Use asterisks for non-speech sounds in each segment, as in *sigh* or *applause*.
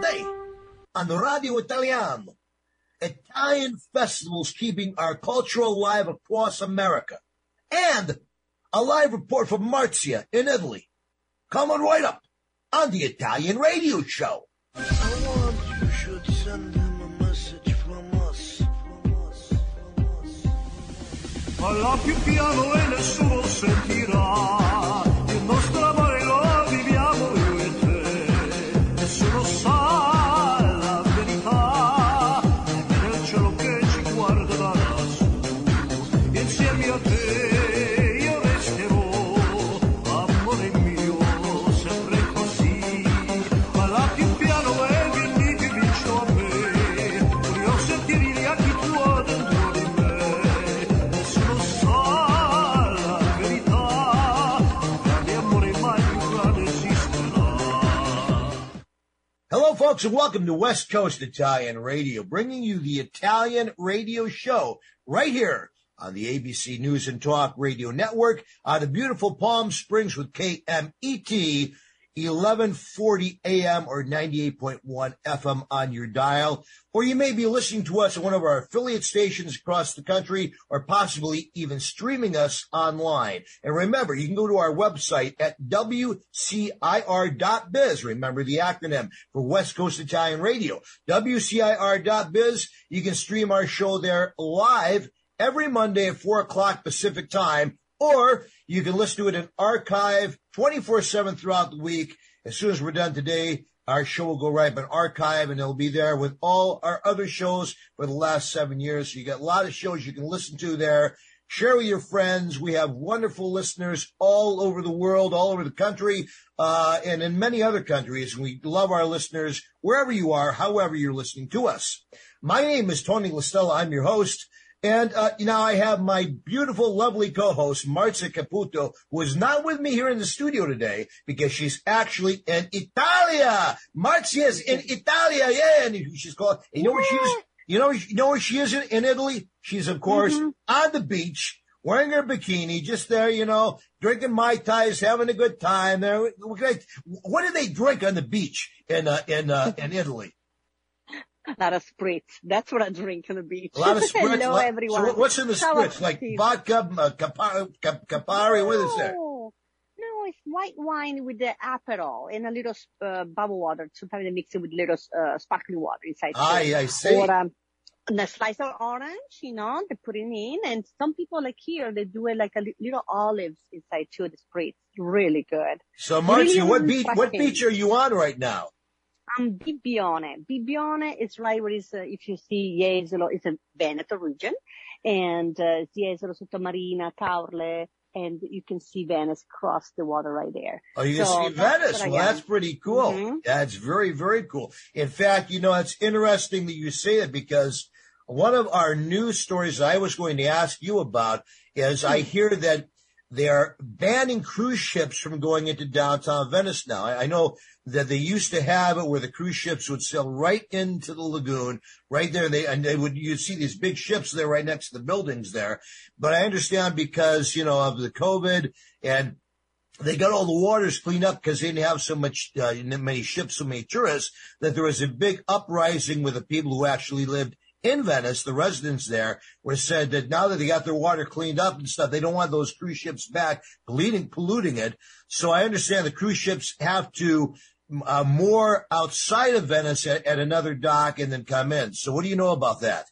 today on Radio Italiano. Italian festivals keeping our culture alive across America. And a live report from Marzia in Italy. Coming right up on the Italian radio show. Piano e nessuno sentirà. Folks, and welcome to West Coast Italian Radio, bringing you the Italian radio show right here on the ABC News and Talk Radio Network out of beautiful Palm Springs with KMET 1140 AM or 98.1 FM on your dial. Or you may be listening to us at one of our affiliate stations across the country or possibly even streaming us online. And remember, you can go to our website at WCIR.biz. Remember the acronym for West Coast Italian Radio. WCIR.biz. You can stream our show there live every Monday at four o'clock Pacific time, or you can listen to it in archive 24 seven throughout the week. As soon as we're done today, our show will go right up archive and it'll be there with all our other shows for the last seven years. So you got a lot of shows you can listen to there. Share with your friends. We have wonderful listeners all over the world, all over the country, uh, and in many other countries. We love our listeners wherever you are, however you're listening to us. My name is Tony Listella. I'm your host. And uh, now I have my beautiful, lovely co-host, Marzia Caputo, who is not with me here in the studio today because she's actually in Italia. Marzia's in Italia, yeah, and she's called. You know where she is? You know, you know where she is in, in Italy? She's of course on the beach, wearing her bikini, just there, you know, drinking mai tais, having a good time. There, what do they drink on the beach in uh, in uh, in Italy? *laughs* A lot of spritz. That's what I drink on the beach. A lot of *laughs* spritz. Hello, Lot- everyone. So what's in the spritz? Like vodka, uh, Campari, Cap- Campari, what is there? No, no, it's white wine with the Aperol and a little uh, bubble water. Sometimes they mix it with little uh, sparkling water inside. Ah, too. I see. Or um, and a slice of orange, you know, they put it in. And some people like here, they do it like a li- little olives inside too, the spritz. Really good. So, Marcia, what beach? What beach are you on right now? Um, Bibione. Bibione is right where it's, uh, if you see Jesolo, it's a Veneto region, and uh, it's Jesolo, Sottomarina, Caorle, and you can see Venice cross the water right there. Oh, you can So see Venice. Well, that's pretty cool. Mhm. That's very, very cool. In fact, you know, it's interesting that you say it because one of our news stories I was going to ask you about is I hear that they're banning cruise ships from going into downtown Venice now. I, I know that they used to have it where the cruise ships would sail right into the lagoon, right there. They and they would you'd see these big ships there right next to the buildings there. But I understand because you know of the COVID and they got all the waters cleaned up because they didn't have so much, uh, many ships, so many tourists, that there was a big uprising with the people who actually lived in Venice, the residents there, were said that now that they got their water cleaned up and stuff, they don't want those cruise ships back polluting, polluting it. So I understand the cruise ships have to uh, more outside of Venice at, at another dock and then come in. So what do you know about that?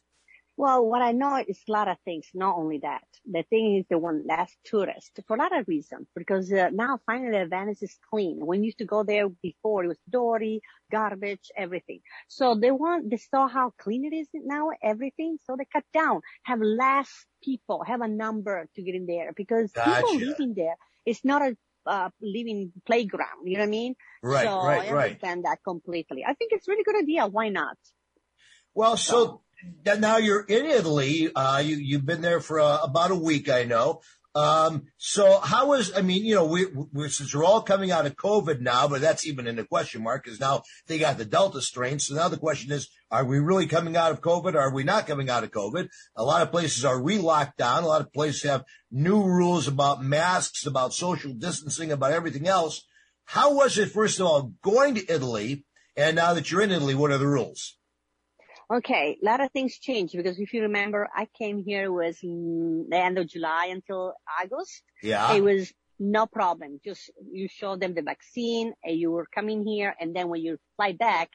Well, what I know is a lot of things, not only that. The thing is they want less tourists for a lot of reasons because uh, now finally Venice is clean. When you used to go there before, it was dirty, garbage, everything. So they want, they saw how clean it is now, everything. So they cut down, have less people, have a number to get in there because people living there, it's not a uh, living playground. You know what I mean? Right, so right, I right. understand that completely. I think it's a really good idea. Why not? Well, so th- now you're in Italy. Uh, you you've been there for uh, about a week, I know. Um, so how is? I mean, you know, we, we since we're all coming out of COVID now, but that's even in a question mark because now they got the Delta strain. So now the question is, are we really coming out of COVID? Or are we not coming out of COVID? A lot of places are re-locked down. A lot of places have new rules about masks, about social distancing, about everything else. How was it, first of all, going to Italy? And now that you're in Italy, what are the rules? Okay, a lot of things changed because if you remember, I came here was mm, the end of July until August. Yeah. It was no problem. Just you show them the vaccine and you were coming here and then when you fly back,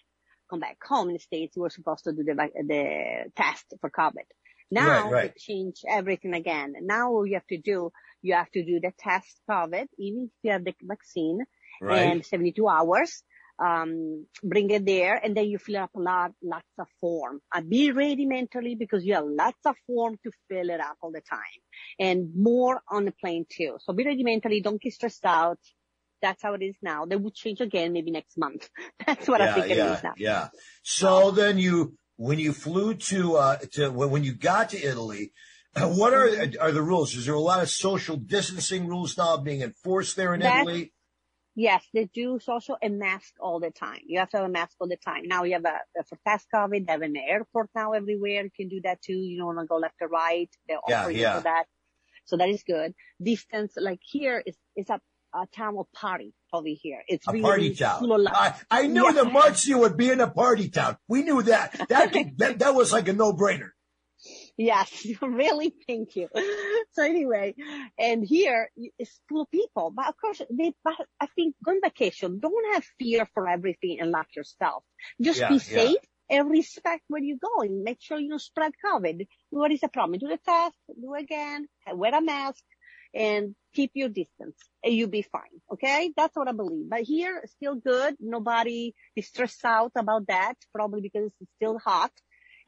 come back home in the States, you were supposed to do the, the test for COVID. Now Right, right. they changed everything again. Now what you have to do, you have to do the test COVID, even if you have the vaccine Right. and 72 hours. Um, bring it there and then you fill up a lot, lots of form. And be ready mentally because you have lots of form to fill it up all the time and more on the plane too. So be ready mentally. Don't get stressed out. That's how it is now. They would change again maybe next month. *laughs* That's what I yeah, think it is yeah, now. yeah. So then you, when you flew to, uh, to, when, you got to Italy, *clears throat* what are, are the rules? Is there a lot of social distancing rules now being enforced there in That's- Italy? Yes, they do social and mask all the time. You have to have a mask all the time. Now you have a, for test COVID, they have an airport now everywhere. You can do that too. You don't want to go left or right. They're Yeah, offering yeah. you for that. So that is good. Distance, like here is, is a, a town of party over here. It's A really party town. full of life. I, I knew Yeah. that Marzia would be in a party town. We knew that. That, *laughs* that, that was like a no-brainer. Yes, *laughs* really. Thank you. So anyway, and here it's full of people, but of course they, but I think go on vacation, don't have fear for everything and lock yourself. Just Yeah, be yeah. safe and respect where you're going. Make sure you don't spread COVID. What is the problem? Do the test, do again, wear a mask and keep your distance and you'll be fine. Okay. That's what I believe. But here still good. Nobody is stressed out about that, probably because it's still hot.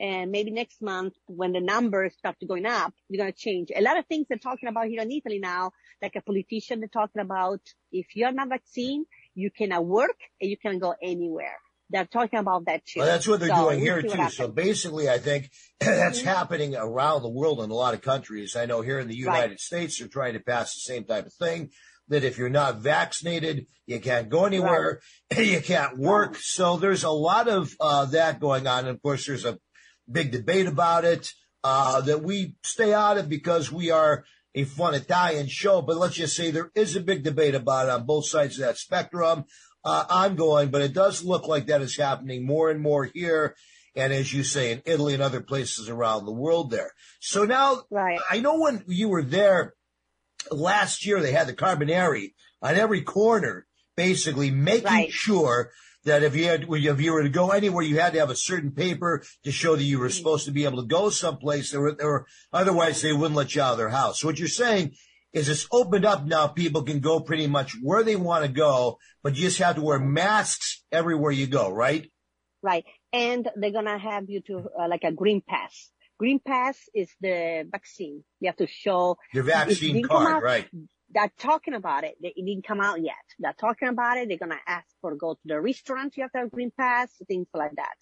And maybe next month when the numbers start to going up, they're going to change. A lot of things they're talking about here in Italy now, like a politician, they're talking about if you're not vaccine, you cannot work and you can go anywhere. They're talking about that too. Well, that's what they're So doing here too. So basically, I think *clears throat* that's Mhm. happening around the world in a lot of countries. I know here in the Right. United States, they're trying to pass the same type of thing. That if you're not vaccinated, you can't go anywhere, *clears throat* you can't work. So there's a lot of uh, that going on. And of course, there's a big debate about it uh, that we stay out of because we are a fun Italian show. But let's just say there is a big debate about it on both sides of that spectrum uh, ongoing, but it does look like that is happening more and more here. And as you say, in Italy and other places around the world there. So now Right. I know when you were there last year, they had the Carabinieri on every corner, basically making Right. sure that if you had, if you were to go anywhere, you had to have a certain paper to show that you were supposed to be able to go someplace or, or otherwise they wouldn't let you out of their house. So what you're saying is it's opened up now. People can go pretty much where they want to go, but you just have to wear masks everywhere you go, right? Right. And they're going to have you to, uh, like a green pass. Green pass is the vaccine. You have to show Your vaccine card, out- right? They're talking about it. They, it didn't come out yet. They're talking about it. They're going to ask for go to the restaurant. You have to have green pass, things like that.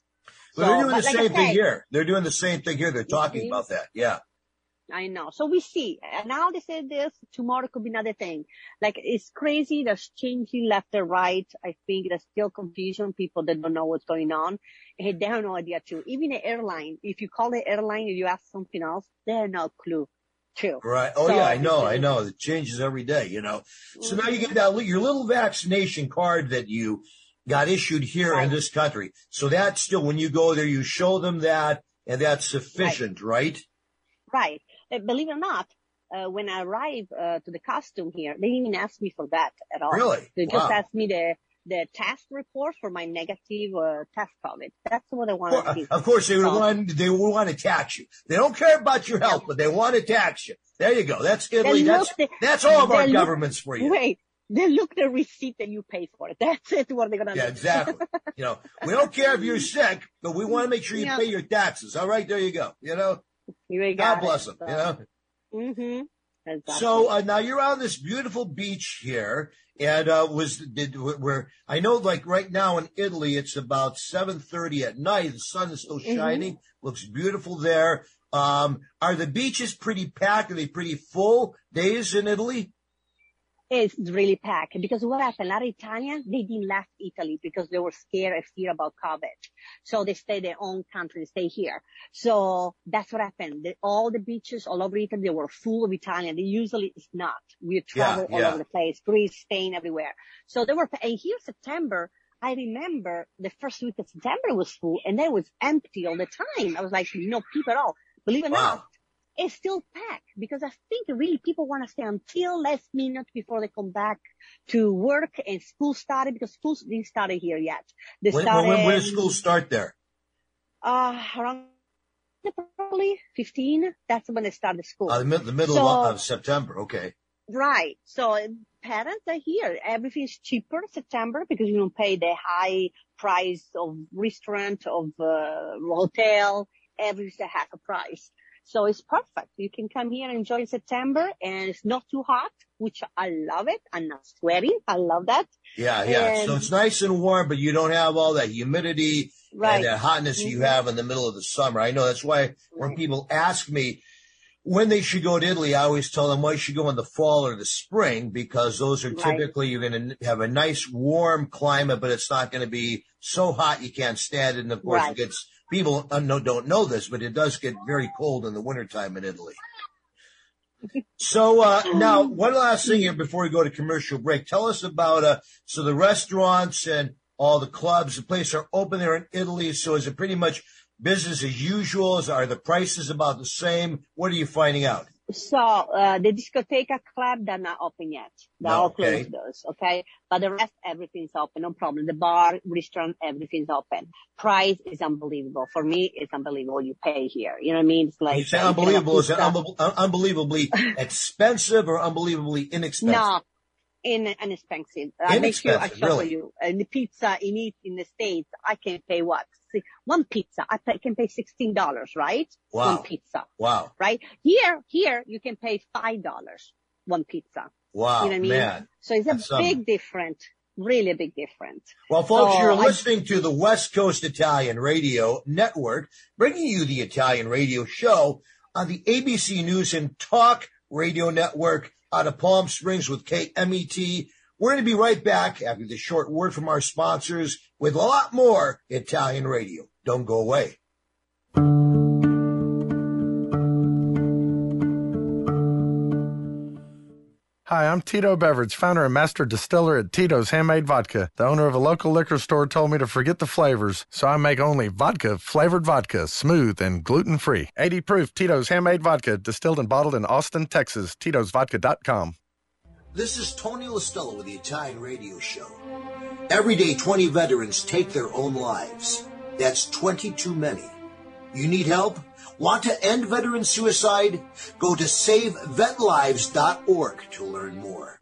But they're So, doing the but like I same thing said, here. They're doing the same thing here. They're talking about that. Yeah. I know. So we see. And now they say this, tomorrow could be another thing. Like it's crazy. There's changing left and right. I think there's still confusion. People that don't know what's going on. And they have no idea too. Even the airline, if you call the airline and you ask something else, they have no clue too. Right. Oh So- yeah, I know, I know. It changes every day, you know. So now you get that your little vaccination card that you got issued here in this country. So that's still when you go there, you show them that, and that's sufficient, right? Right. Uh, believe it or not, uh, when I arrived uh, to the costume here, they didn't even ask me for that at all. Really? They just Wow. asked me the the test report for my negative uh, test COVID. That's what I want Well, to see. of course, they would So- want they would want to tax you. They don't care about your health, but they want to tax you. There you go. That's Italy. That's look- that's all of our look- governments for you. Wait, they look the receipt that you pay for. It. That's it. What they're gonna Yeah, do. exactly. *laughs* you know, we don't care if you're sick, but we want to make sure you Yeah. pay your taxes. All right, there you go. You know, You God got bless them. You know. Mm-hmm. Exactly. So uh, now you're on this beautiful beach here, and uh, was did where I know like right now in Italy it's about seven thirty at night. The sun is still Mhm. shining, looks beautiful there. Um, are the beaches pretty packed? Are they pretty full days in Italy? It's really packed because what happened? A lot of Italians, they didn't left Italy because they were scared and fear about COVID. So they stay their own country, stay here. So that's what happened. The, all the beaches all over Italy, they were full of Italian. They usually it's not. We travel all yeah. over the place, Greece, Spain, everywhere. So they were, and here September, I remember the first week of September was full and then it was empty all the time. I was like, no people at all. Believe it or Wow. not, it's still packed because I think really people want to stay until last minute before they come back to work and school started because school didn't start here yet. They When, started when, when did school start there? uh, around probably 15. That's when they started school. Uh, the, mid- the middle So- of September. Okay. Right. So parents are here. Everything is cheaper September because you don't pay the high price of restaurant, of uh, hotel. Everything's a half a price. So it's perfect. You can come here and enjoy September and it's not too hot, which I love it. I'm not sweating. I love that. Yeah, yeah. so it's nice and warm, but you don't have all that humidity Right. and that hotness you Mhm. have in the middle of the summer. I know that's why when Right. people ask me when they should go to Italy, I always tell them, well, you should go in the fall or the spring because those are Right. typically, you're going to have a nice warm climate, but it's not going to be so hot you can't stand it. And of course, Right. it gets, people don't know this, but it does get very cold in the wintertime in Italy. So uh, now, one last thing here before we go to commercial break. Tell us about uh, so the restaurants and all the clubs, the places are open there in Italy. So is it pretty much business as usual? Are the prices about the same? What are you finding out? So uh, the discoteca club they're not open yet. They're No, all okay. closed those, okay? But the rest everything's open, no problem. The bar, restaurant, everything's open. Price is unbelievable. For me, it's unbelievable. You pay here. You know what I mean? It's like you say you can unbelievable. Is it un- unbelievably *laughs* expensive or unbelievably inexpensive? No, in an inexpensive. Uh, I make sure I show really? you. And the pizza in it in the states, I can pay what? One pizza, I pay, can pay sixteen dollars, right? Wow. One pizza, Wow. right? Here, here you can pay five dollars one pizza. Wow. you know what I mean? Man. So it's a That's something. big difference, really a big difference. Well, folks, So you're I- listening to the West Coast Italian Radio Network, bringing you the Italian Radio Show on the ABC News and Talk Radio Network out of Palm Springs with KMET. We're going to be right back after the short word from our sponsors with a lot more Italian radio. Don't go away. Hi, I'm Tito Beveridge, founder and master distiller at Tito's Handmade Vodka. The owner of a local liquor store told me to forget the flavors, so I make only vodka flavored vodka, smooth and gluten free. 80 proof Tito's Handmade Vodka, distilled and bottled in Austin, Texas. Tito'sVodka.com. This is Tony Listella with the Italian Radio Show. Every day, 20 veterans take their own lives. That's 20 too many. You need help? Want to end veteran suicide? Go to SaveVetLives.org to learn more.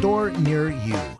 store near you.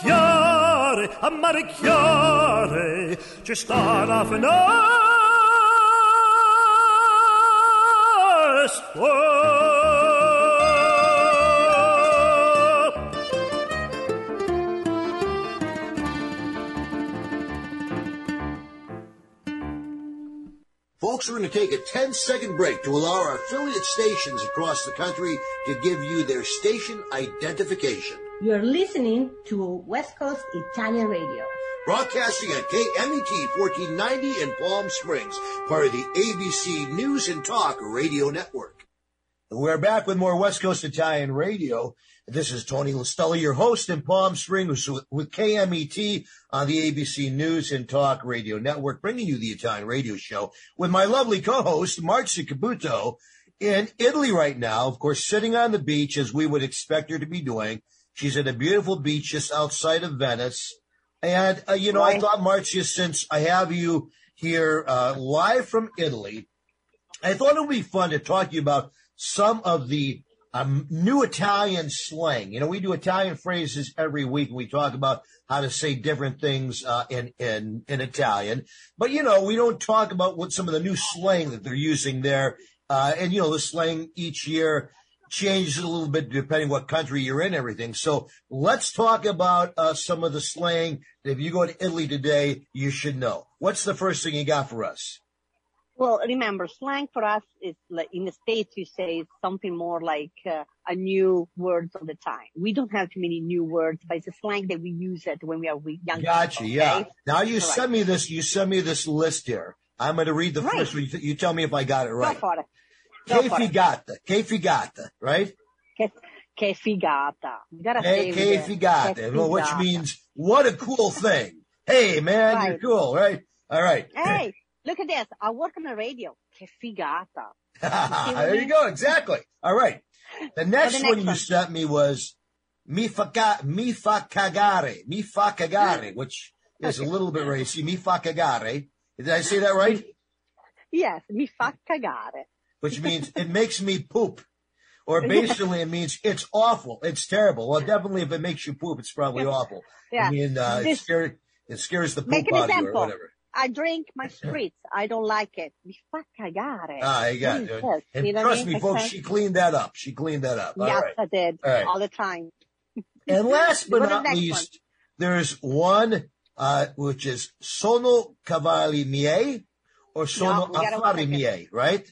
Ammaricchiare, ammaricchiare, ci sta una finestra. Folks, we're going to take a 10 second break to allow our affiliate stations across the country to give you their station identification. You're listening to West Coast Italian Radio. Broadcasting at KMET 1490 in Palm Springs, part of the ABC News and Talk Radio Network. We're back with more West Coast Italian Radio. This is Tony Listella, your host in Palm Springs with, with KMET on the ABC News and Talk Radio Network, bringing you the Italian radio show with my lovely co-host, Marzia Caputo, in Italy right now, of course, sitting on the beach as we would expect her to be doing. She's at a beautiful beach just outside of Venice. And, uh, you know, I Right. thought, Marzia, since I have you here uh, live from Italy, I thought it would be fun to talk to you about some of the um, new Italian slang. You know, we do Italian phrases every week. and We talk about how to say different things uh, in in in Italian, but you know, we don't talk about what some of the new slang that they're using there. Uh, and you know, the slang each year changes a little bit depending what country you're in. Everything. So let's talk about uh, some of the slang that if you go to Italy today, you should know. What's the first thing you got for us? Well, remember, slang for us is like in the States, you say it's something more like uh, a new words all the time. We don't have too many new words, but it's a slang that we use it when we are young. Gotcha. people, Yeah. Now you Correct. send me this. You send me this list here. I'm going to read the Right. first one. You, tell me if I got it Go right. for it. Go Che figata. Che figata. Right. Che, che figata. You gotta Che, figata. Che Well, which means what a cool thing. Hey man, you're cool, right? All right. Hey, look at this. I work on the radio. Che figata. *laughs* there you go. Exactly. All right. The next, next one you one. sent me was mi fa, mi fa cagare. Mi fa cagare, mm. which *laughs* is a little bit racy. Mi fa cagare. Did I say that right? *laughs* Yes, mi fa cagare. Which means it makes me poop. Or basically it means it's awful. It's terrible. Well, definitely if it makes you poop, it's probably awful. Yeah. I mean, uh, it, scares, it scares the poop out of you or example. whatever. I drink my spritz. I don't like it. Mi fa cagare. Ah, you got it. And You know I trust mean? me, folks, she cleaned that up. She cleaned that up. All yes, right. I did. All right. All the time. And *laughs* last but the not next least, there's one, uh, which is sono cavalli miei or sono No, affari miei, right?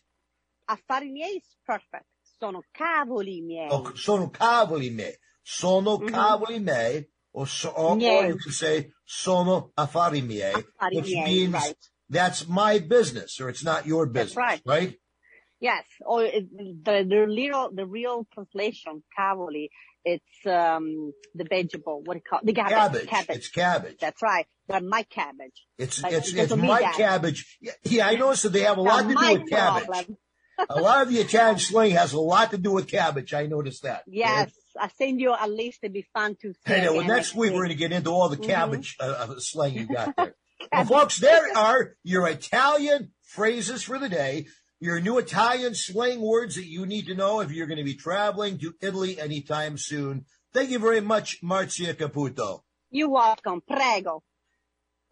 Affari miei is perfect. Sono cavoli miei. Oh, sono cavoli miei. Sono Mhm. cavoli miei. Or, so, or, or you can say sono affari miei, Affari which miei, means right. that's my business or it's not your business, right. right? Yes. Or it, the, the real, the real translation, cavoli, it's, um, the vegetable, what do you call it? The cabbage. Cabbage. It's cabbage. That's right. But my cabbage. It's But it's it it's my that. cabbage. Yeah, yeah, I noticed that they have a lot to do with cabbage. A lot of the Italian slang has a lot to do with cabbage. I noticed that. Yes. I send you a list. It'd be fun to see. Hey, well, next week we're going to get into all the Mhm. cabbage uh, uh, slang you got there. *laughs* well, folks, there are your Italian phrases for the day. Your new Italian slang words that you need to know if you're going to be traveling to Italy anytime soon. Thank you very much, Marzia Caputo. You're welcome. Prego.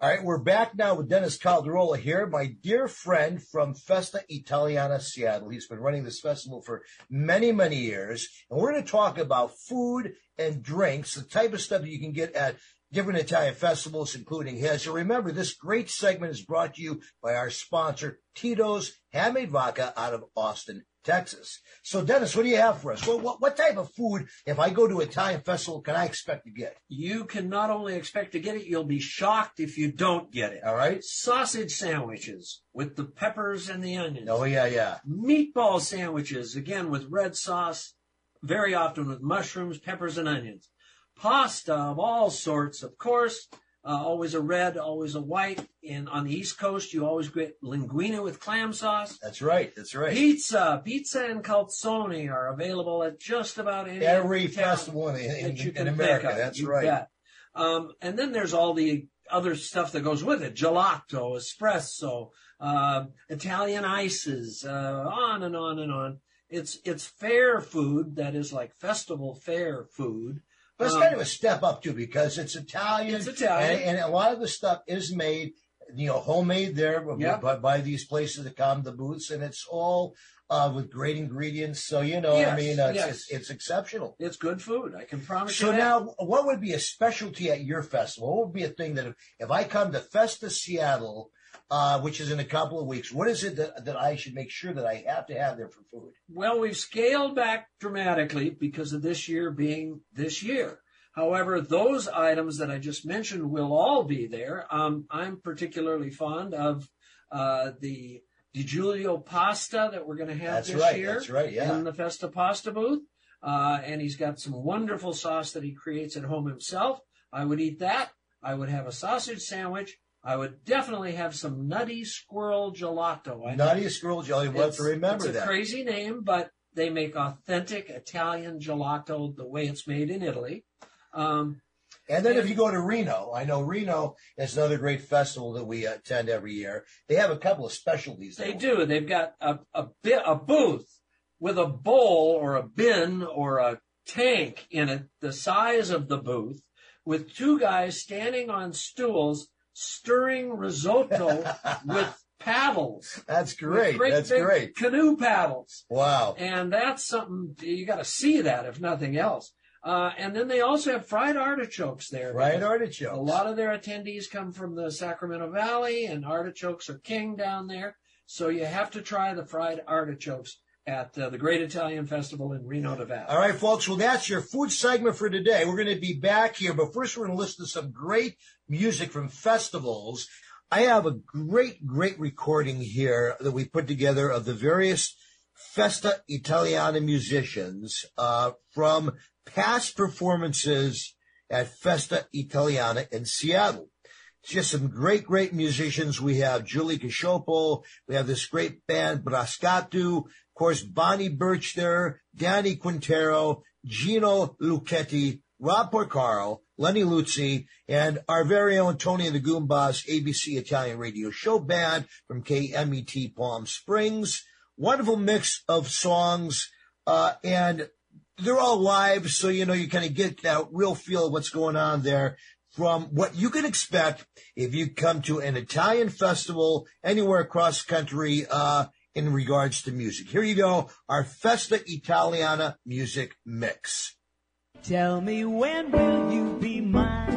All right, we're back now with Dennis Caldirola here, my dear friend from Festa Italiana Seattle. He's been running this festival for many, many years. And we're going to talk about food and drinks, the type of stuff that you can get at different Italian festivals, including his. So remember, this great segment is brought to you by our sponsor, Tito's Handmade Vodka out of Austin, Texas. So, Dennis, what do you have for us? What, what, what type of food, if I go to an Italian festival, can I expect to get? You can not only expect to get it, you'll be shocked if you don't get it. All right? Sausage sandwiches with the peppers and the onions. Oh, yeah, yeah. Meatball sandwiches, again with red sauce, very often with mushrooms, peppers, and onions. Pasta of all sorts, of course. Uh, always a red, always a white. And on the East Coast, you always get linguine with clam sauce. That's right. That's right. Pizza, pizza and calzone are available at just about any Every festival in, in, you in can America. That's You right. Um, and then there's all the other stuff that goes with it: gelato, espresso, uh, Italian ices, uh, on and on and on. It's it's fair food that is like festival fair food. But it's Um, kind of a step up too because it's Italian. It's Italian. and, and a lot of the stuff is made, you know, homemade there by, Yeah. by, by these places that come the booths, and it's all uh, with great ingredients. So you know, I mean, uh, it's, yes. it's it's exceptional. It's good food. I can promise So now, what would be a specialty at your festival? What would be a thing that if, if I come to Festa Seattle, uh, which is in a couple of weeks, what is it that, that I should make sure that I have to have there for food? Well, we've scaled back dramatically because of this year being this year. However, those items that I just mentioned will all be there. Um, I'm particularly fond of uh, the Di Giulio pasta that we're going to have That's this right, year. that's right, yeah. In the Festa Pasta booth. Uh, and he's got some wonderful sauce that he creates at home himself. I would eat that. I would have a sausage sandwich. I would definitely have some nutty squirrel gelato. I Nutty Squirrel Jelly. We'll have to it's- remember it's a that. crazy name, but they make authentic Italian gelato the way it's made in Italy. Um, And then if you go to Reno, I know Reno is another great festival that we attend every year. They have a couple of specialties. They there. do. They've got a a, bit, a booth with a bowl or a bin or a tank in it, the size of the booth, with two guys standing on stools stirring risotto *laughs* with paddles. That's great. great That's big great. Canoe paddles. Wow. And that's something you got to see that if nothing else. Uh, and then they also have fried artichokes there. Fried artichokes. A lot of their attendees come from the Sacramento Valley, and artichokes are king down there. So you have to try the fried artichokes at uh, the Great Italian Festival in Reno, Nevada. All right, folks. Well, that's your food segment for today. We're going to be back here, but first we're going to listen to some great music from festivals. I have a great, great recording here that we put together of the various Festa Italiana musicians uh, from past performances at Festa Italiana in Seattle. Just some great, great musicians. We have Julie Cashopo. We have this great band, Brascatu. Course, Bonnie Birch there, Danny Quintero, Gino Lucchetti, Rob Porcaro, Lenny Luzzi, and our very own Tony the Goombas ABC Italian Radio Show Band from KMET Palm Springs. Wonderful mix of songs, uh, and they're all live, so you know you kind of get that real feel of what's going on there from what you can expect if you come to an Italian festival anywhere across the country uh, in regards to music. Here you go, our Festa Italiana music mix. Tell me when will you be mine?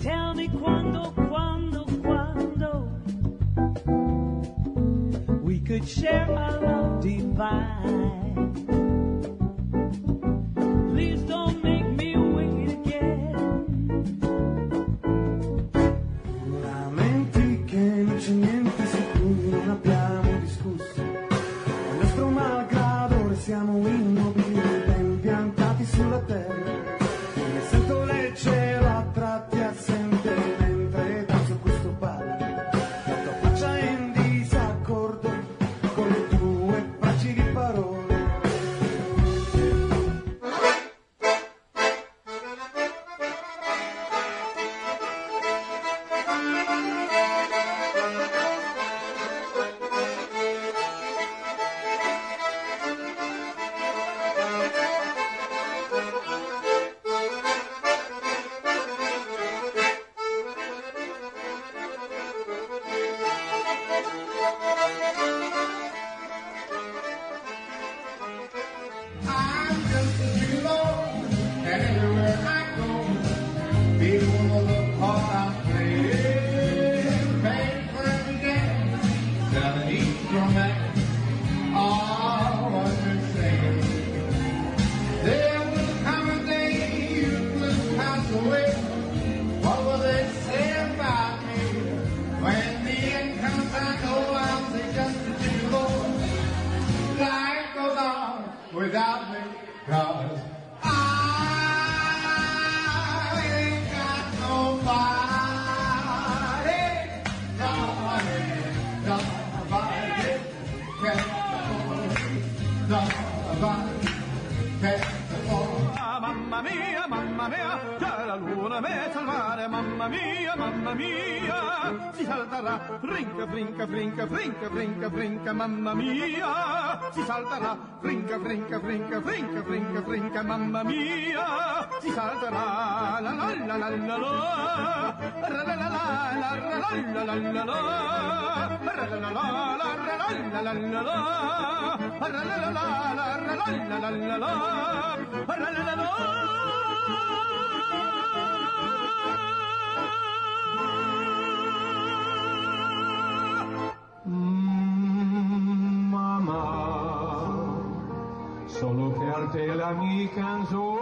Tell me quando, quando, quando we could share our love divine. Mia, si salterà, frinca, frinca, frinca, frinca, frinca, frinca, mamma mia, si salterà, la la la la la la, la la la la, la la la la la, la la la la, la cantela mi canzone.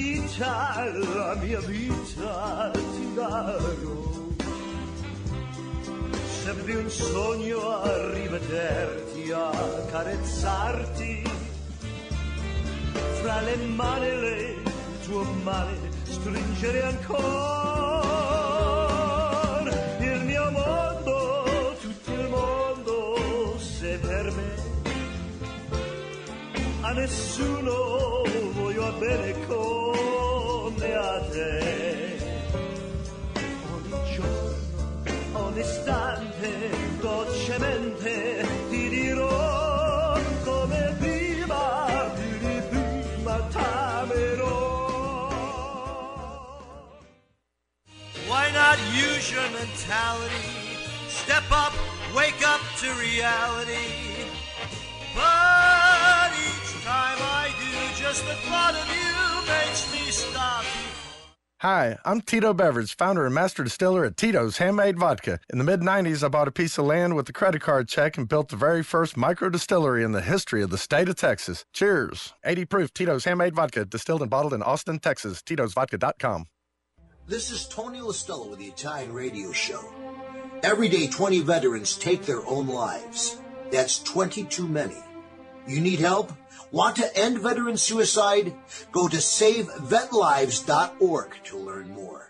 Vita, la mia vita ti darò. Sembri un sogno a rivederti, a carezzarti. Fra le mani le tuo male stringere ancora. Il mio mondo, tutto il mondo, se per me a nessuno voglio bene come a te. Ogni giorno, ogni istante, dolcemente ti dirò come prima, di prima t'amerò. Why not use your mentality? Step up, wake up to reality. But each time I do, just the thought of you makes me stop. Hi, I'm Tito Beveridge, founder and master distiller at Tito's Handmade Vodka. In the mid 90s, I bought a piece of land with a credit card check and built the very first micro distillery in the history of the state of Texas. Cheers. 80 proof Tito's Handmade Vodka, distilled and bottled in Austin, Texas. Tito'sVodka.com. This is Tony Listella with the Italian Radio Show. Every day, 20 veterans take their own lives. That's 20 too many. You need help? Want to end veteran suicide? Go to SaveVetLives.org to learn more.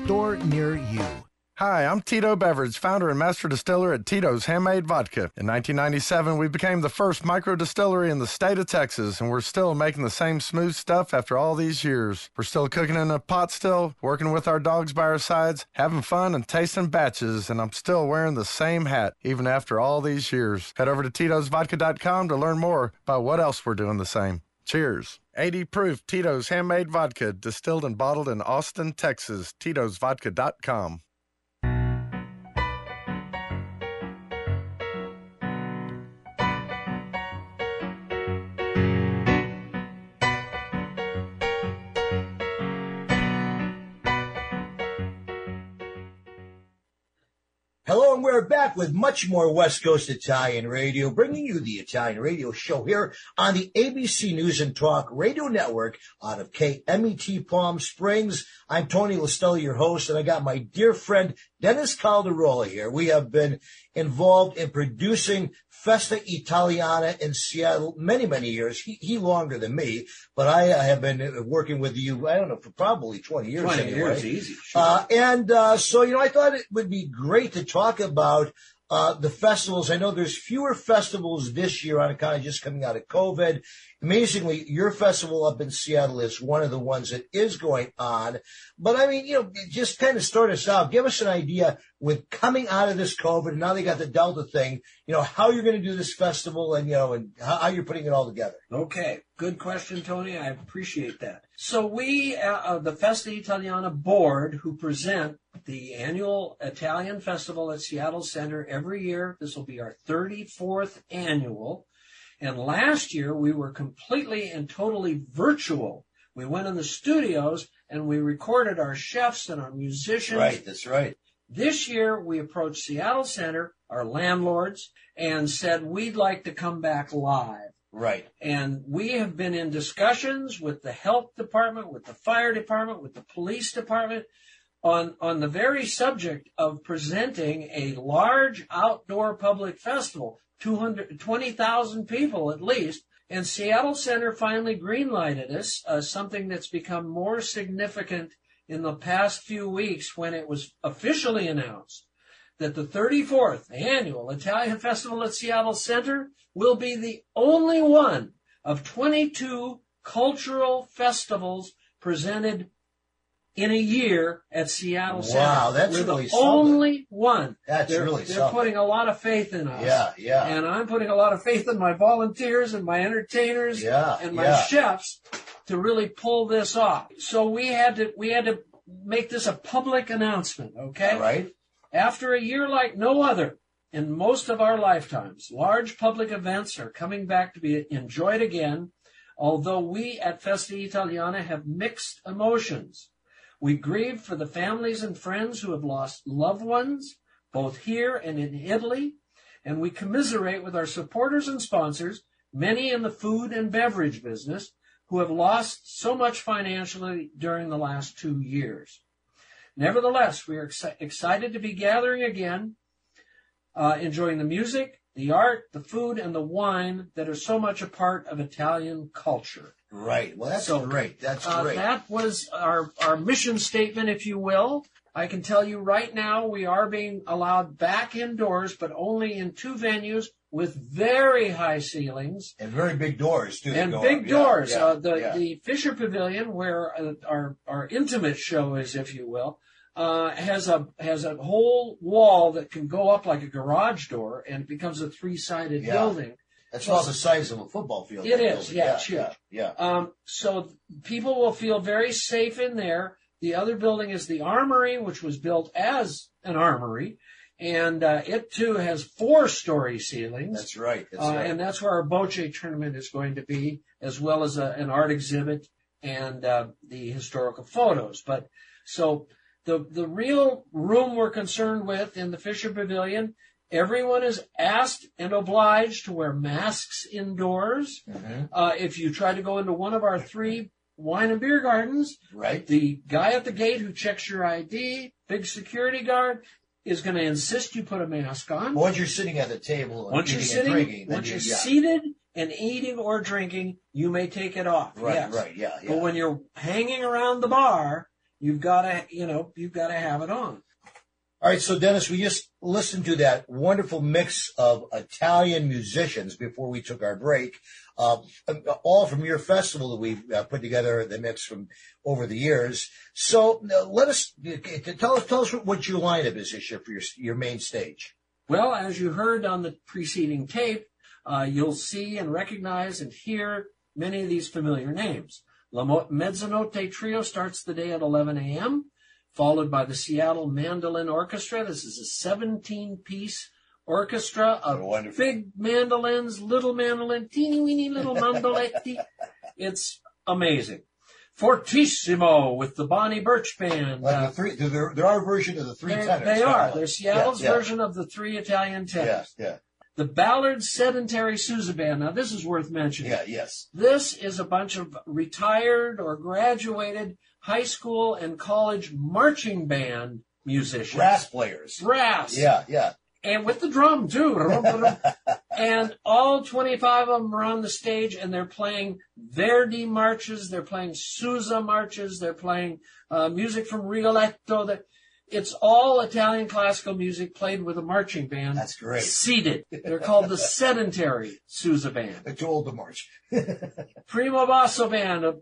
store near you. Hi, I'm Tito Beveridge, founder and master distiller at Tito's Handmade Vodka. In 1997, we became the first micro distillery in the state of Texas, and we're still making the same smooth stuff after all these years. We're still cooking in a pot still, working with our dogs by our sides, having fun and tasting batches, and I'm still wearing the same hat even after all these years. Head over to Tito'sVodka.com to learn more about what else we're doing the same. Cheers. 80 proof Tito's Handmade Vodka, distilled and bottled in Austin, Texas. Tito'sVodka.com. and we're back with much more West Coast Italian radio, bringing you the Italian radio show here on the ABC News and Talk Radio Network out of KMET Palm Springs. I'm Tony Listella, your host, and I got my dear friend Dennis Caldirola here. We have been involved in producing Festa Italiana in Seattle many, many years. He, he longer than me, but I uh, have been working with you, I don't know, for probably 20 years 20 anyway. years, easy, sure. Uh, and uh, so, you know, I thought it would be great to talk about uh, the festivals. I know there's fewer festivals this year on account of just coming out of COVID. Amazingly, your festival up in Seattle is one of the ones that is going on. But I mean, you know, just kind of start us out. Give us an idea with coming out of this COVID. and Now they got the Delta thing. You know how you're going to do this festival, and you know, and how, you're putting it all together. Okay, good question, Tony. I appreciate that. So we, uh, uh, the Festa Italiana board, who present the annual Italian festival at Seattle Center every year. This will be our 34th annual. And last year we were completely and totally virtual. We went in the studios and we recorded our chefs and our musicians. Right, that's right. This year, we approached Seattle Center, our landlords, and said we'd like to come back live. Right. And we have been in discussions with the health department, with the fire department, with the police department on, on the very subject of presenting a large outdoor public festival, 200, 20,000 people at least. And Seattle Center finally greenlighted us, uh, something that's become more significant in the past few weeks when it was officially announced that the 34th annual Italian Festival at Seattle Center will be the only one of 22 cultural festivals presented in a year at Seattle Center. Wow, that's We're really the something. only one. That's they're, really They're something. putting a lot of faith in us. Yeah, yeah. And I'm putting a lot of faith in my volunteers and my entertainers Yeah, and my yeah. chefs to really pull this off. So we had to we had to make this a public announcement, okay? All right. After a year like no other in most of our lifetimes, large public events are coming back to be enjoyed again, although we at Festa Italiana have mixed emotions. We grieve for the families and friends who have lost loved ones, both here and in Italy, and we commiserate with our supporters and sponsors, many in the food and beverage business, who have lost so much financially during the last two years. Nevertheless, we are exci- excited to be gathering again, uh, enjoying the music, the art, the food, and the wine that are so much a part of Italian culture. Right. Well, that's So, great. That's Uh, great. that was our, our mission statement, if you will. I can tell you right now we are being allowed back indoors, but only in two venues with very high ceilings and very big doors too. and big up. Yeah, doors. yeah, uh, the yeah. the Fisher Pavilion, where uh, our our intimate show is, if you will, uh, has a has a whole wall that can go up like a garage door, and it becomes a three sided Yeah. building. That's So- about the size of a football field. It is, yeah, it's huge. yeah, yeah. Um, so people will feel very safe in there. The other building is the Armory, which was built as an armory, and uh, it too has four story ceilings. That's right. That's Uh, right. and that's where our bocce tournament is going to be, as well as a, an art exhibit and uh, the historical photos. But so the the real room we're concerned with in the Fisher Pavilion, everyone is asked and obliged to wear masks indoors. Mhm. Uh, if you try to go into one of our three wine and beer gardens, Right. the guy at the gate who checks your ID, big security guard, is going to insist you put a mask on. Once you're sitting at the table and Once you're sitting, drinking, once you, you're yeah. seated and eating or drinking, you may take it off. Right, yes. right, yeah, yeah. But when you're hanging around the bar, you've got to, you know, you've got to have it on. All right, so Dennis, we just listened to that wonderful mix of Italian musicians before we took our break, uh, all from your festival that we've uh, put together, the mix from over the years. So uh, let us tell us tell us what your lineup is this year for your your main stage. Well, as you heard on the preceding tape, uh, you'll see and recognize and hear many of these familiar names. La Mezzanotte Trio starts the day at 11 a.m., followed by the Seattle Mandolin Orchestra. This is a 17 piece orchestra of big mandolins, little mandolin, teeny weeny little mandoletti. *laughs* it's amazing. Fortissimo with the Bonnie Birch Band. Like uh, the three, there, there are version of the three they're- tenors. They are. like- They're Seattle's yeah, yeah, version of the three Italian tenors. Yeah, yeah, The Ballard Sedentary Sousa Band. Now, this is worth mentioning. yeah, yes. This is a bunch of retired or graduated high school and college marching band musicians. Brass players. Brass. Yeah, yeah. And with the drum, too. *laughs* and all 25 of them are on the stage and they're playing Verdi marches, they're playing Sousa marches, they're playing uh, music from Rigoletto. That it's all Italian classical music played with a marching band. That's great. Seated. They're called the *laughs* sedentary Sousa band. They're too old to march. *laughs* Primo Basso Band, a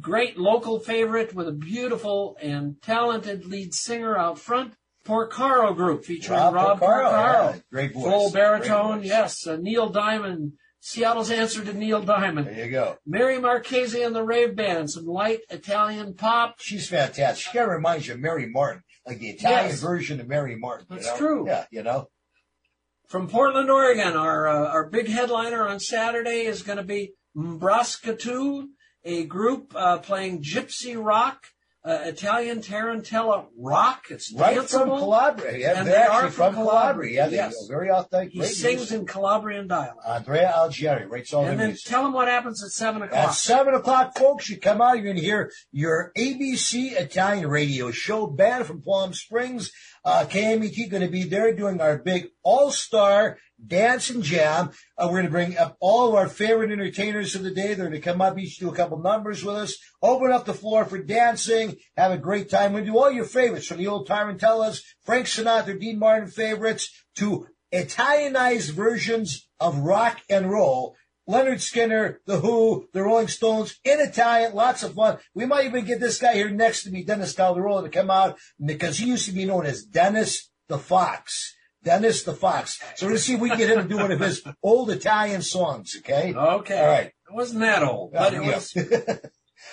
great local favorite with a beautiful and talented lead singer out front. Porcaro Group featuring Rob Rob, Porcaro, Porcaro. yeah, great voice, Full baritone, voice. yes. Uh, Neil Diamond, Seattle's answer to Neil Diamond. There you go. Mary Marchese and the Rave Band, some light Italian pop. She's fantastic. She kind of reminds you of Mary Martin, like the Italian Yes. version of Mary Martin. you That's know? true. Yeah, you know. From Portland, Oregon, our uh, our big headliner on Saturday is going to be Mbraskatu, a group uh, playing gypsy rock, uh, Italian tarantella rock. It's Right from. Calabria. Yeah, and they're they are from Calabria. Yeah, they yes. very authentic. He sings music. in Calabrian dialect. Andrea Algieri writes all the and then music. tell him what happens at seven o'clock. At seven o'clock, folks, you come out, you're going to hear your ABC Italian radio show band from Palm Springs. Uh, KMET going to be there doing our big all-star dance and jam. Uh, we're going to bring up all of our favorite entertainers of the day. They're going to come up, each do a couple numbers with us, open up the floor for dancing, have a great time. We do all your favorites from the old Tarantellas, Frank Sinatra, Dean Martin favorites to Italianized versions of rock and roll. Lynyrd Skynyrd, The Who, The Rolling Stones in Italian, lots of fun. We might even get this guy here next to me, Dennis Caldirola, to come out because he used to be known as Dennis the Fox. Dennis the Fox. So we're going to see if we can get him to do one of his old Italian songs, okay? Okay. All right. It wasn't that old, but it Yeah. was *laughs*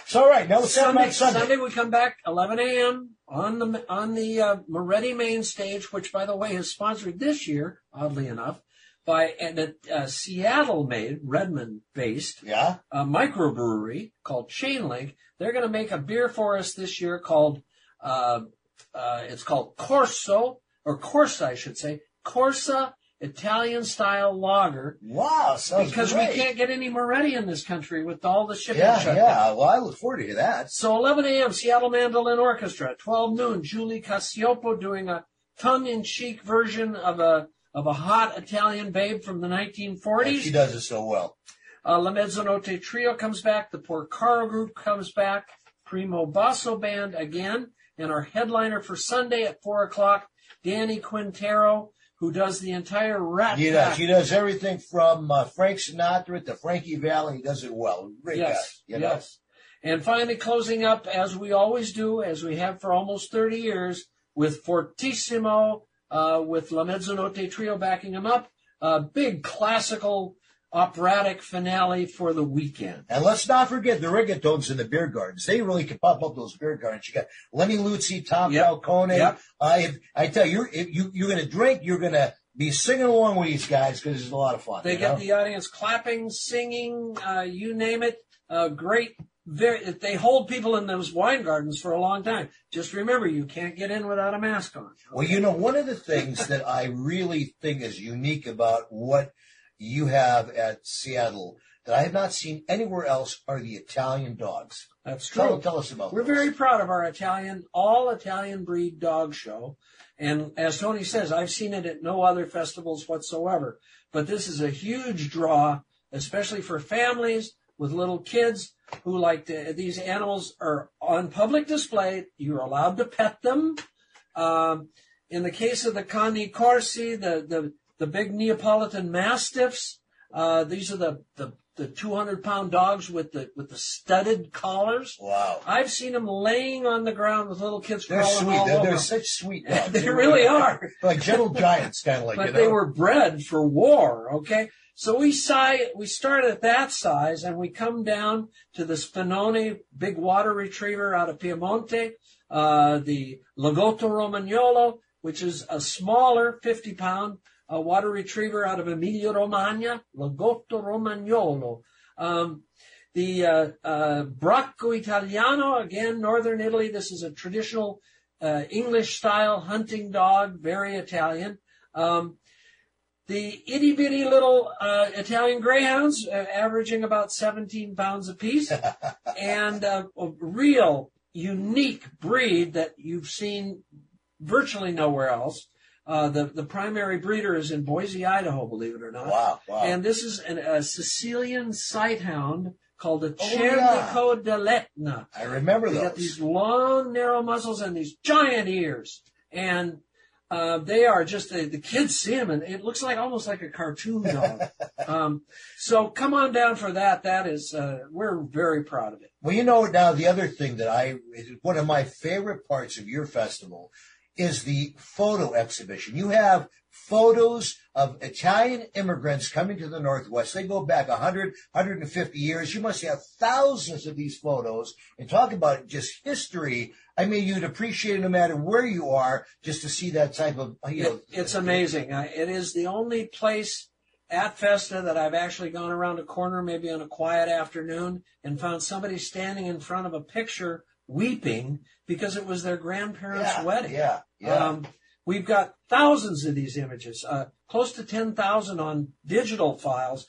So, all right, now let's talk Sunday, about Sunday. Sunday we come back 11 a.m. on the on the uh, Moretti main stage, which by the way is sponsored this year, oddly enough, by an uh, Seattle-made, Redmond-based Yeah. uh, microbrewery called Chainlink. They're going to make a beer for us this year called uh, uh, it's called Corso or Corsa, I should say, Corsa Italian style lager. Wow, sounds because great. we can't get any Moretti in this country with all the shipping Yeah, shut yeah. Well, I look forward to hear that. So 11 a.m. Seattle Mandolin Orchestra. 12 noon Julie Cassiopo doing a tongue-in-cheek version of a of a hot Italian babe from the 1940s. And she does it so well. Uh, La Mezzanotte Trio comes back. The Porcaro Group comes back. Primo Basso Band again. And our headliner for Sunday at 4 o'clock, Danny Quintero, who does the entire Rat He Pack. does. He does everything from uh, Frank Sinatra to Frankie Valli. He does it well. Great yes, guy. You know? yes. And finally, closing up as we always do, as we have for almost 30 years, with Fortissimo, uh, with La Mezzanotte Trio backing him up. A big classical operatic finale for the weekend. And let's not forget the reggaetons in the beer gardens. They really can pop up those beer gardens. You got Lenny Luzzi, Tom Yep. Falcone. Yep. Uh, if, I tell you, if you, you're going to drink, you're going to be singing along with these guys because it's a lot of fun. They get know? the audience clapping, singing, uh, you name it. Uh, great. Very, they hold people in those wine gardens for a long time. Just remember, you can't get in without a mask on. Well, you know, one of the things that I really think is unique about what you have at Seattle that I have not seen anywhere else are the Italian dogs. That's Tell, true. tell us about We're those. very proud of our Italian, all Italian breed dog show. And as Tony says, I've seen it at no other festivals whatsoever. But this is a huge draw, especially for families with little kids who like to, these animals are on public display. You're allowed to pet them. Um, in the case of the Cani Corsi, the, the, the big Neapolitan Mastiffs, uh, these are the, the, the 200 pound dogs with the, with the studded collars. Wow. I've seen them laying on the ground with little kids They're crawling sweet. all They're, over. they're such sweet *laughs* dogs. They really are. *laughs* like gentle giants, kind of like, but you know? they were bred for war. Okay, so we si- we start at that size, and we come down to the Spinone big water retriever out of Piemonte, uh, the Lagotto Romagnolo, which is a smaller 50 pound uh, water retriever out of Emilia Romagna, Lagotto Romagnolo. Um, the uh, uh, Bracco Italiano, again, northern Italy. This is a traditional uh, English style hunting dog, very Italian. Um, the itty bitty little uh, Italian greyhounds, uh, averaging about 17 pounds apiece, *laughs* and uh, a real unique breed that you've seen virtually nowhere else. Uh, the the primary breeder is in Boise, Idaho, believe it or not. Wow, wow. And this is an, a Sicilian sighthound called a Oh, yeah. Cirneco dell'Etna. I remember They those. got these long, narrow muscles and these giant ears, and uh, they are just the, the kids see them, and it looks like almost like a cartoon dog. *laughs* um, so come on down for that. That is, uh, we're very proud of it. Well, you know, now the other thing that I, one of my favorite parts of your festival is the photo exhibition. You have photos of Italian immigrants coming to the Northwest. They go back 100, 150 years. You must have thousands of these photos and talk about just history. I mean, you'd appreciate it no matter where you are just to see that type of, you know. It, it's amazing. It is the only place at Festa that I've actually gone around a corner, maybe on a quiet afternoon, and found somebody standing in front of a picture weeping because it was their grandparents' Yeah, wedding. yeah, yeah. Um, we've got thousands of these images, uh, close to 10,000 on digital files.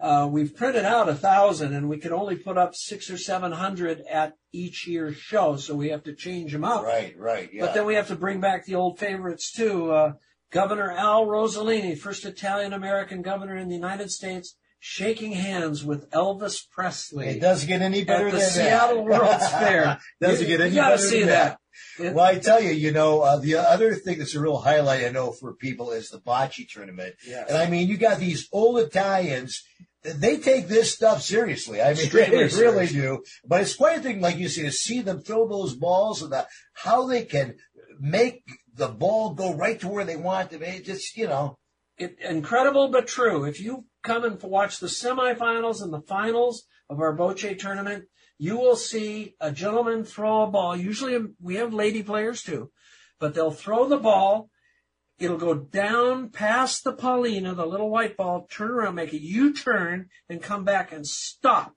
Uh, we've printed out a thousand and we can only put up six or seven hundred at each year's show, so we have to change them out. Right, right, yeah. But then we have to bring back the old favorites too. Uh, Governor Al Rosellini, first Italian American governor in the United States, shaking hands with Elvis Presley. It doesn't get any better at the than Seattle that. World's Fair. *laughs* doesn't You- get any better. you gotta better see than that. Well, I tell you, you know, uh, the other thing that's a real highlight I know for people is the bocce tournament. Yes. And I mean, you got these old Italians. They take this stuff seriously. I mean, they really serious. do. But it's quite a thing, like you say, to see them throw those balls and the, how they can make the ball go right to where they want to be. It Just, you know, it, incredible but true. If you come and watch the semifinals and the finals of our bocce tournament, you will see a gentleman throw a ball. Usually we have lady players too, but they'll throw the ball. It'll go down past the pallino, the little white ball, turn around, make a U-turn, and come back and stop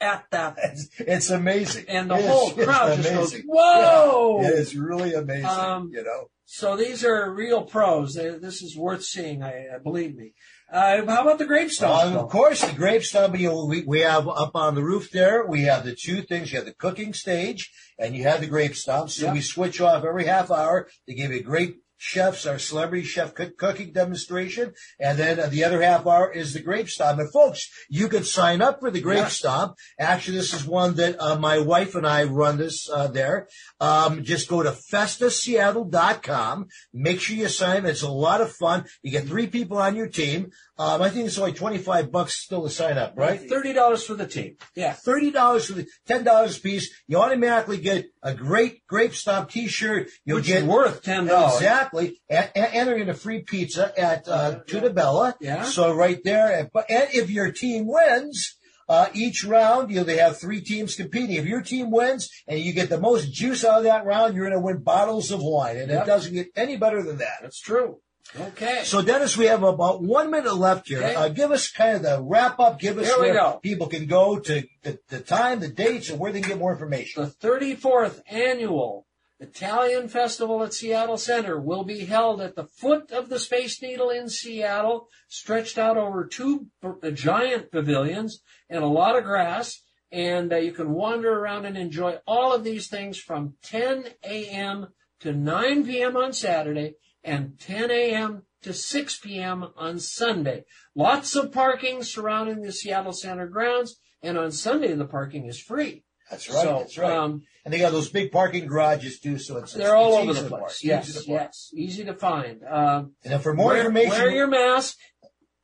at that. it's, it's amazing. And the It is- whole it's crowd just goes, "Whoa!" Yeah, it is really amazing, Um, you know. So these are real pros. This is worth seeing. I, I believe me. Uh, how about the grape stomp? Uh, of course, the grape stomp. You know, we, we have up on the roof there. We have the two things. You have the cooking stage, and you have the grape gravestone. So Yeah. we switch off every half hour. They give you a great chefs, our celebrity chef cooking demonstration, and then uh, the other half hour is the grape stomp. And folks, you could sign up for the grape stomp. Actually, this is one that uh, my wife and I run this uh, there. Um, just go to festaseattle.com. Make sure you sign. Up. It's a lot of fun. You get three people on your team. Um, I think it's only 25 bucks still to sign up, right? Thirty dollars for the team. Yeah. Thirty dollars for the ten dollars a piece. You automatically get a great grape stomp T-shirt. You'll Which get worth $10. exactly, and, and, and they're going to free pizza at uh, Tutta Bella. Yeah. So right there, but and if your team wins. Uh, each round, you know, they have three teams competing. If your team wins and you get the most juice out of that round, you're going to win bottles of wine. And Yep. it doesn't get any better than that. That's true. Okay. So, Dennis, we have about one minute left here. Okay. Uh, give us kind of the wrap up. Give us where people can go to the, the time, the dates, and where they can get more information. The 34th annual Italian Festival at Seattle Center will be held at the foot of the Space Needle in Seattle, stretched out over two giant pavilions and a lot of grass. And uh, you can wander around and enjoy all of these things from 10 a.m. to 9 p.m. on Saturday and 10 a.m. to 6 p.m. on Sunday. Lots of parking surrounding the Seattle Center grounds, and on Sunday the parking is free. That's right. So, that's right. um, and they got those big parking garages too, so it's they're it's, all it's over the place. Yes, easy yes, easy to find. Um, And for more wear, information, wear your mask.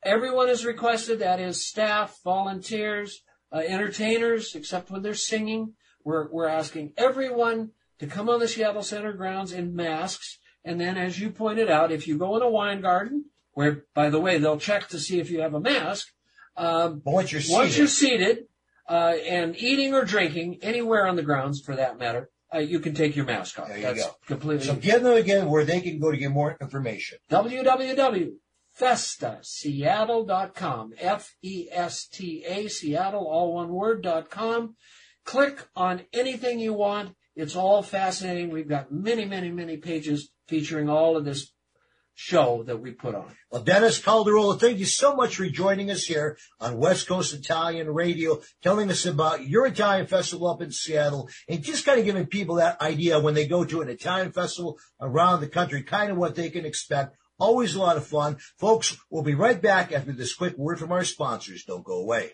Everyone is requested. That is staff, volunteers, uh, entertainers, except when they're singing. We're we're asking everyone to come on the Seattle Center grounds in masks. And then, as you pointed out, if you go in a wine garden, where by the way they'll check to see if you have a mask. Um, once you're once you're seated uh, and eating or drinking anywhere on the grounds, for that matter, uh, you can take your mask off. There you That's go. completely So give them again where they can go to get more information. www.festaseattle.com. F-E-S-T-A, Seattle, all one word, dot com. Click on anything you want. It's all fascinating. We've got many, many, many pages featuring all of this show that we put on. Well, Dennis Caldirola, thank you so much for joining us here on West Coast Italian Radio, telling us about your Italian festival up in Seattle, and just kind of giving people that idea when they go to an Italian festival around the country, kind of what they can expect. Always a lot of fun. Folks, we'll be right back after this quick word from our sponsors. Don't go away.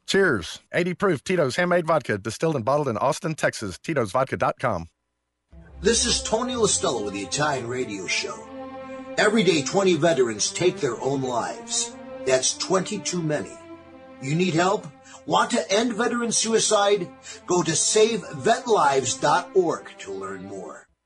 Cheers. 80 proof Tito's Handmade Vodka, distilled and bottled in Austin, Texas. Tito'sVodka.com. This is Tony Listello with the Italian Radio Show. Every day, 20 veterans take their own lives. That's 20 too many. You need help? Want to end veteran suicide? Go to savevetlives.org to learn more.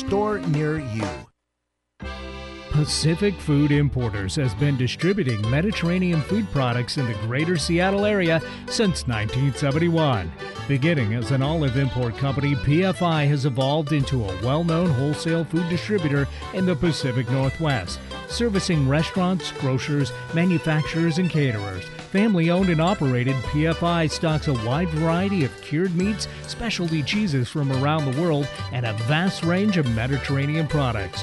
store near you. Pacific Food Importers has been distributing Mediterranean food products in the greater Seattle area since 1971. Beginning as an olive import company, PFI has evolved into a well known wholesale food distributor in the Pacific Northwest, servicing restaurants, grocers, manufacturers, and caterers. Family owned and operated, PFI stocks a wide variety of cured meats, specialty cheeses from around the world, and a vast range of Mediterranean products.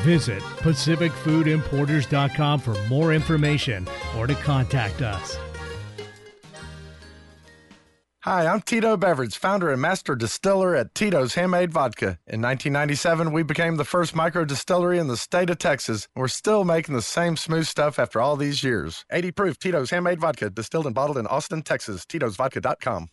Visit PacificFoodImporters.com for more information or to contact us. Hi, I'm Tito Beveridge, founder and master distiller at Tito's Handmade Vodka. In 1997, we became the first micro distillery in the state of Texas. We're still making the same smooth stuff after all these years. 80 proof Tito's Handmade Vodka, distilled and bottled in Austin, Texas. Tito'sVodka.com.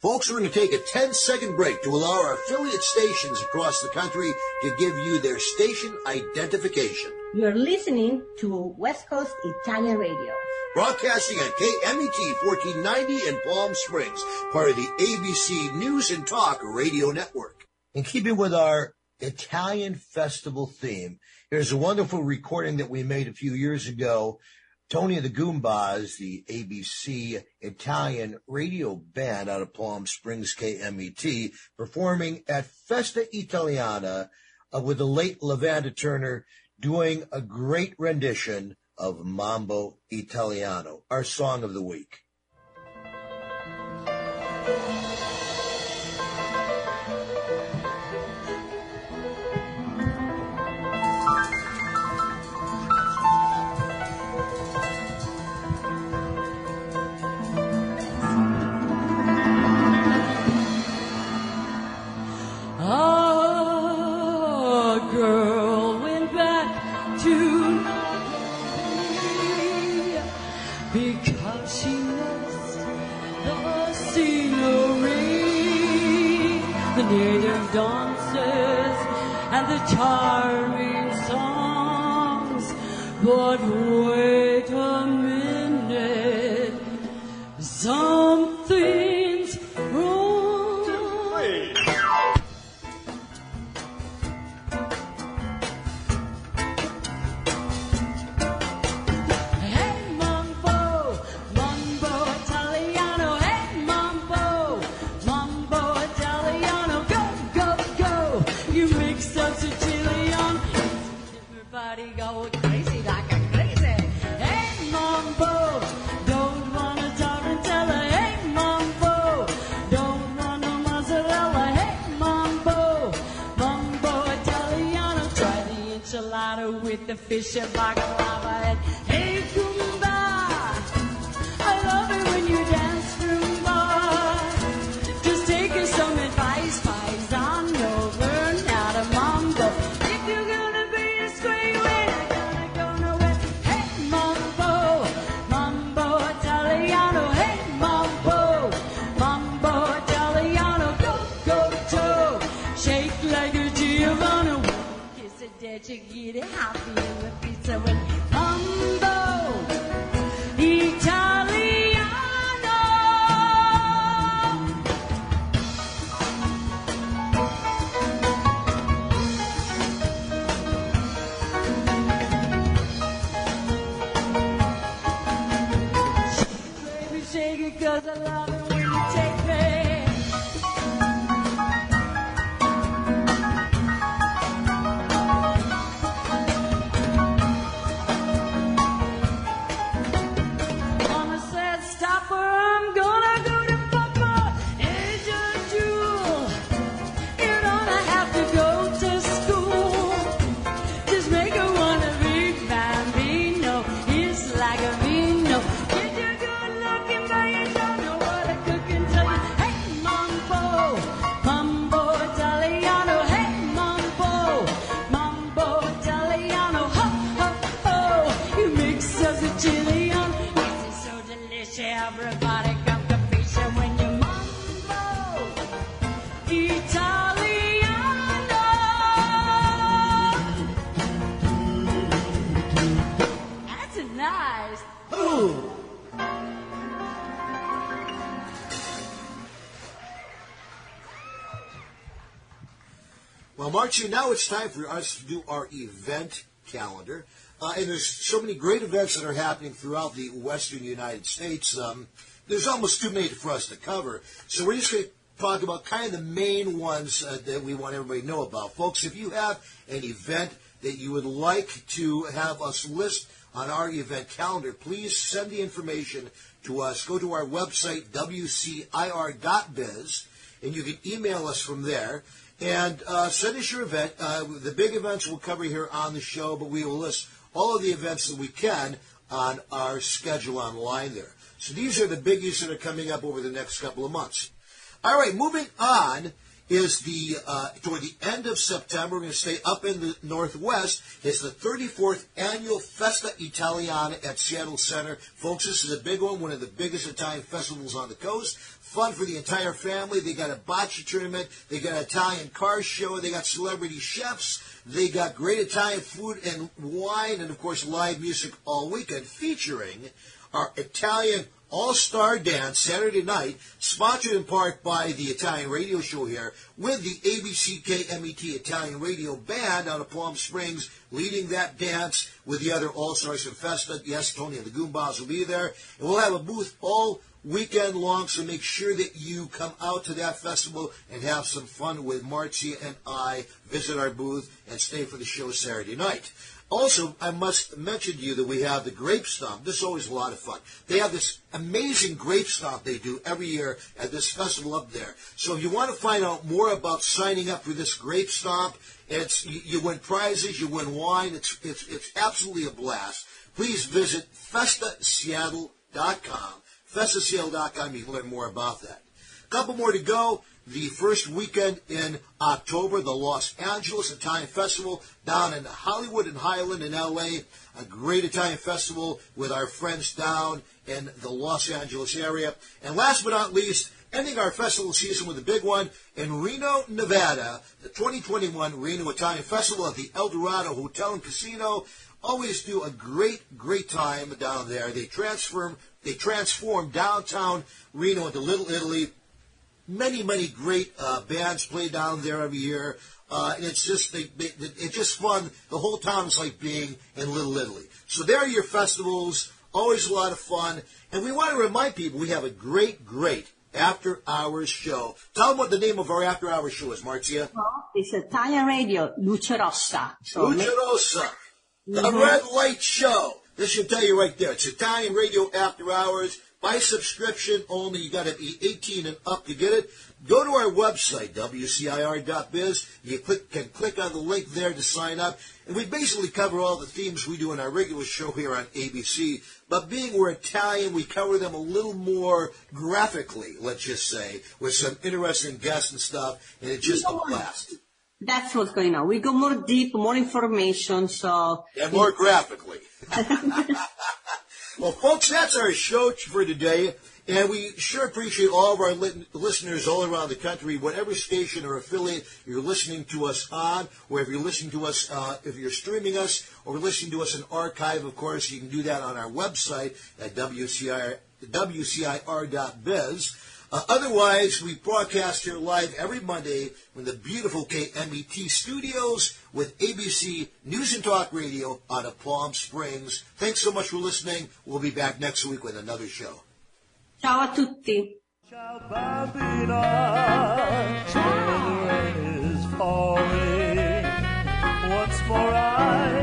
Folks, we're going to take a 10 second break to allow our affiliate stations across the country to give you their station identification. You're listening to West Coast Italian Radio. Broadcasting on KMET 1490 in Palm Springs, part of the ABC News and Talk radio network. In keeping with our Italian festival theme, here's a wonderful recording that we made a few years ago. Tony the Goombas, the ABC Italian radio band out of Palm Springs, KMET, performing at Festa Italiana uh, with the late Lavanda Turner doing a great rendition of Mambo Italiano, our song of the week. Because she missed the scenery, the native dances, and the charming songs. But wait a minute, something's with the fish and baccalava. And 'cause I love it's time for us to do our event calendar. Uh, and there's so many great events that are happening throughout the western United States. Um, there's almost too many for us to cover. So we're just going to talk about kind of the main ones uh, that we want everybody to know about. Folks, if you have an event that you would like to have us list on our event calendar, please send the information to us. Go to our website, wcir.biz, and you can email us from there. And uh, send us your event. Uh, the big events we'll cover here on the show, but we will list all of the events that we can on our schedule online there. So these are the biggies that are coming up over the next couple of months. All right, moving on is the uh, toward the end of September. We're going to stay up in the Northwest. It's the 34th annual Festa Italiana at Seattle Center, folks. This is a big one, one of the biggest Italian festivals on the coast. Fun for the entire family. They got a bocce tournament. They got an Italian car show. They got celebrity chefs. They got great Italian food and wine, and of course live music all weekend, featuring our Italian all-Star Dance Saturday night, sponsored in part by the Italian radio show here, with the ABCKMET Italian Radio Band out of Palm Springs, leading that dance with the other All-Stars from Festa. Yes, Tony and the Goombas will be there. And we'll have a booth all weekend long, so make sure that you come out to that festival and have some fun with Marzia and I. Visit our booth and stay for the show Saturday night. Also, I must mention to you that we have the Grape Stomp. This is always a lot of fun. They have this amazing Grape Stomp they do every year at this festival up there. So if you want to find out more about signing up for this Grape Stomp, it's you, you win prizes, you win wine. It's it's it's absolutely a blast. Please visit festaseattle.com. Festaseattle.com. You can learn more about that. A couple more to go. The first weekend in October, the Los Angeles Italian Festival down in Hollywood and Highland in LA. A great Italian festival with our friends down in the Los Angeles area. And last but not least, ending our festival season with a big one in Reno, Nevada, the 2021 Reno Italian Festival at the El Dorado Hotel and Casino. Always do a great, great time down there. They transform, they transform downtown Reno into Little Italy. Many, many great uh, bands play down there every year. Uh, and it's just they, they, it's just fun. The whole town is like being in Little Italy. So there are your festivals. Always a lot of fun. And we want to remind people we have a great, great after hours show. Tell them what the name of our after hours show is, Marzia. It's Italian radio, Luce Rossa. So Luce Rossa. The Mhm. Red Light Show. This should tell you right there. It's Italian Radio After Hours. By subscription only. You got to be 18 and up to get it. Go to our website, wcir.biz. You click, can click on the link there to sign up. And we basically cover all the themes we do in our regular show here on ABC. But being we're Italian, we cover them a little more graphically, let's just say, with some interesting guests and stuff. And it's just a blast. That's what's going on. We go more deep, more information. So And more graphically. *laughs* well, folks, that's our show for today. And we sure appreciate all of our listeners all around the country, whatever station or affiliate you're listening to us on, or if you're listening to us, uh, if you're streaming us, or listening to us in archive, of course, you can do that on our website at WCIR, WCIR.biz. Uh, otherwise, we broadcast here live every Monday from the beautiful KMET studios with ABC News and Talk Radio out of Palm Springs. Thanks so much for listening. We'll be back next week with another show. ciao a tutti. Bambina, till the rain is falling. Once more I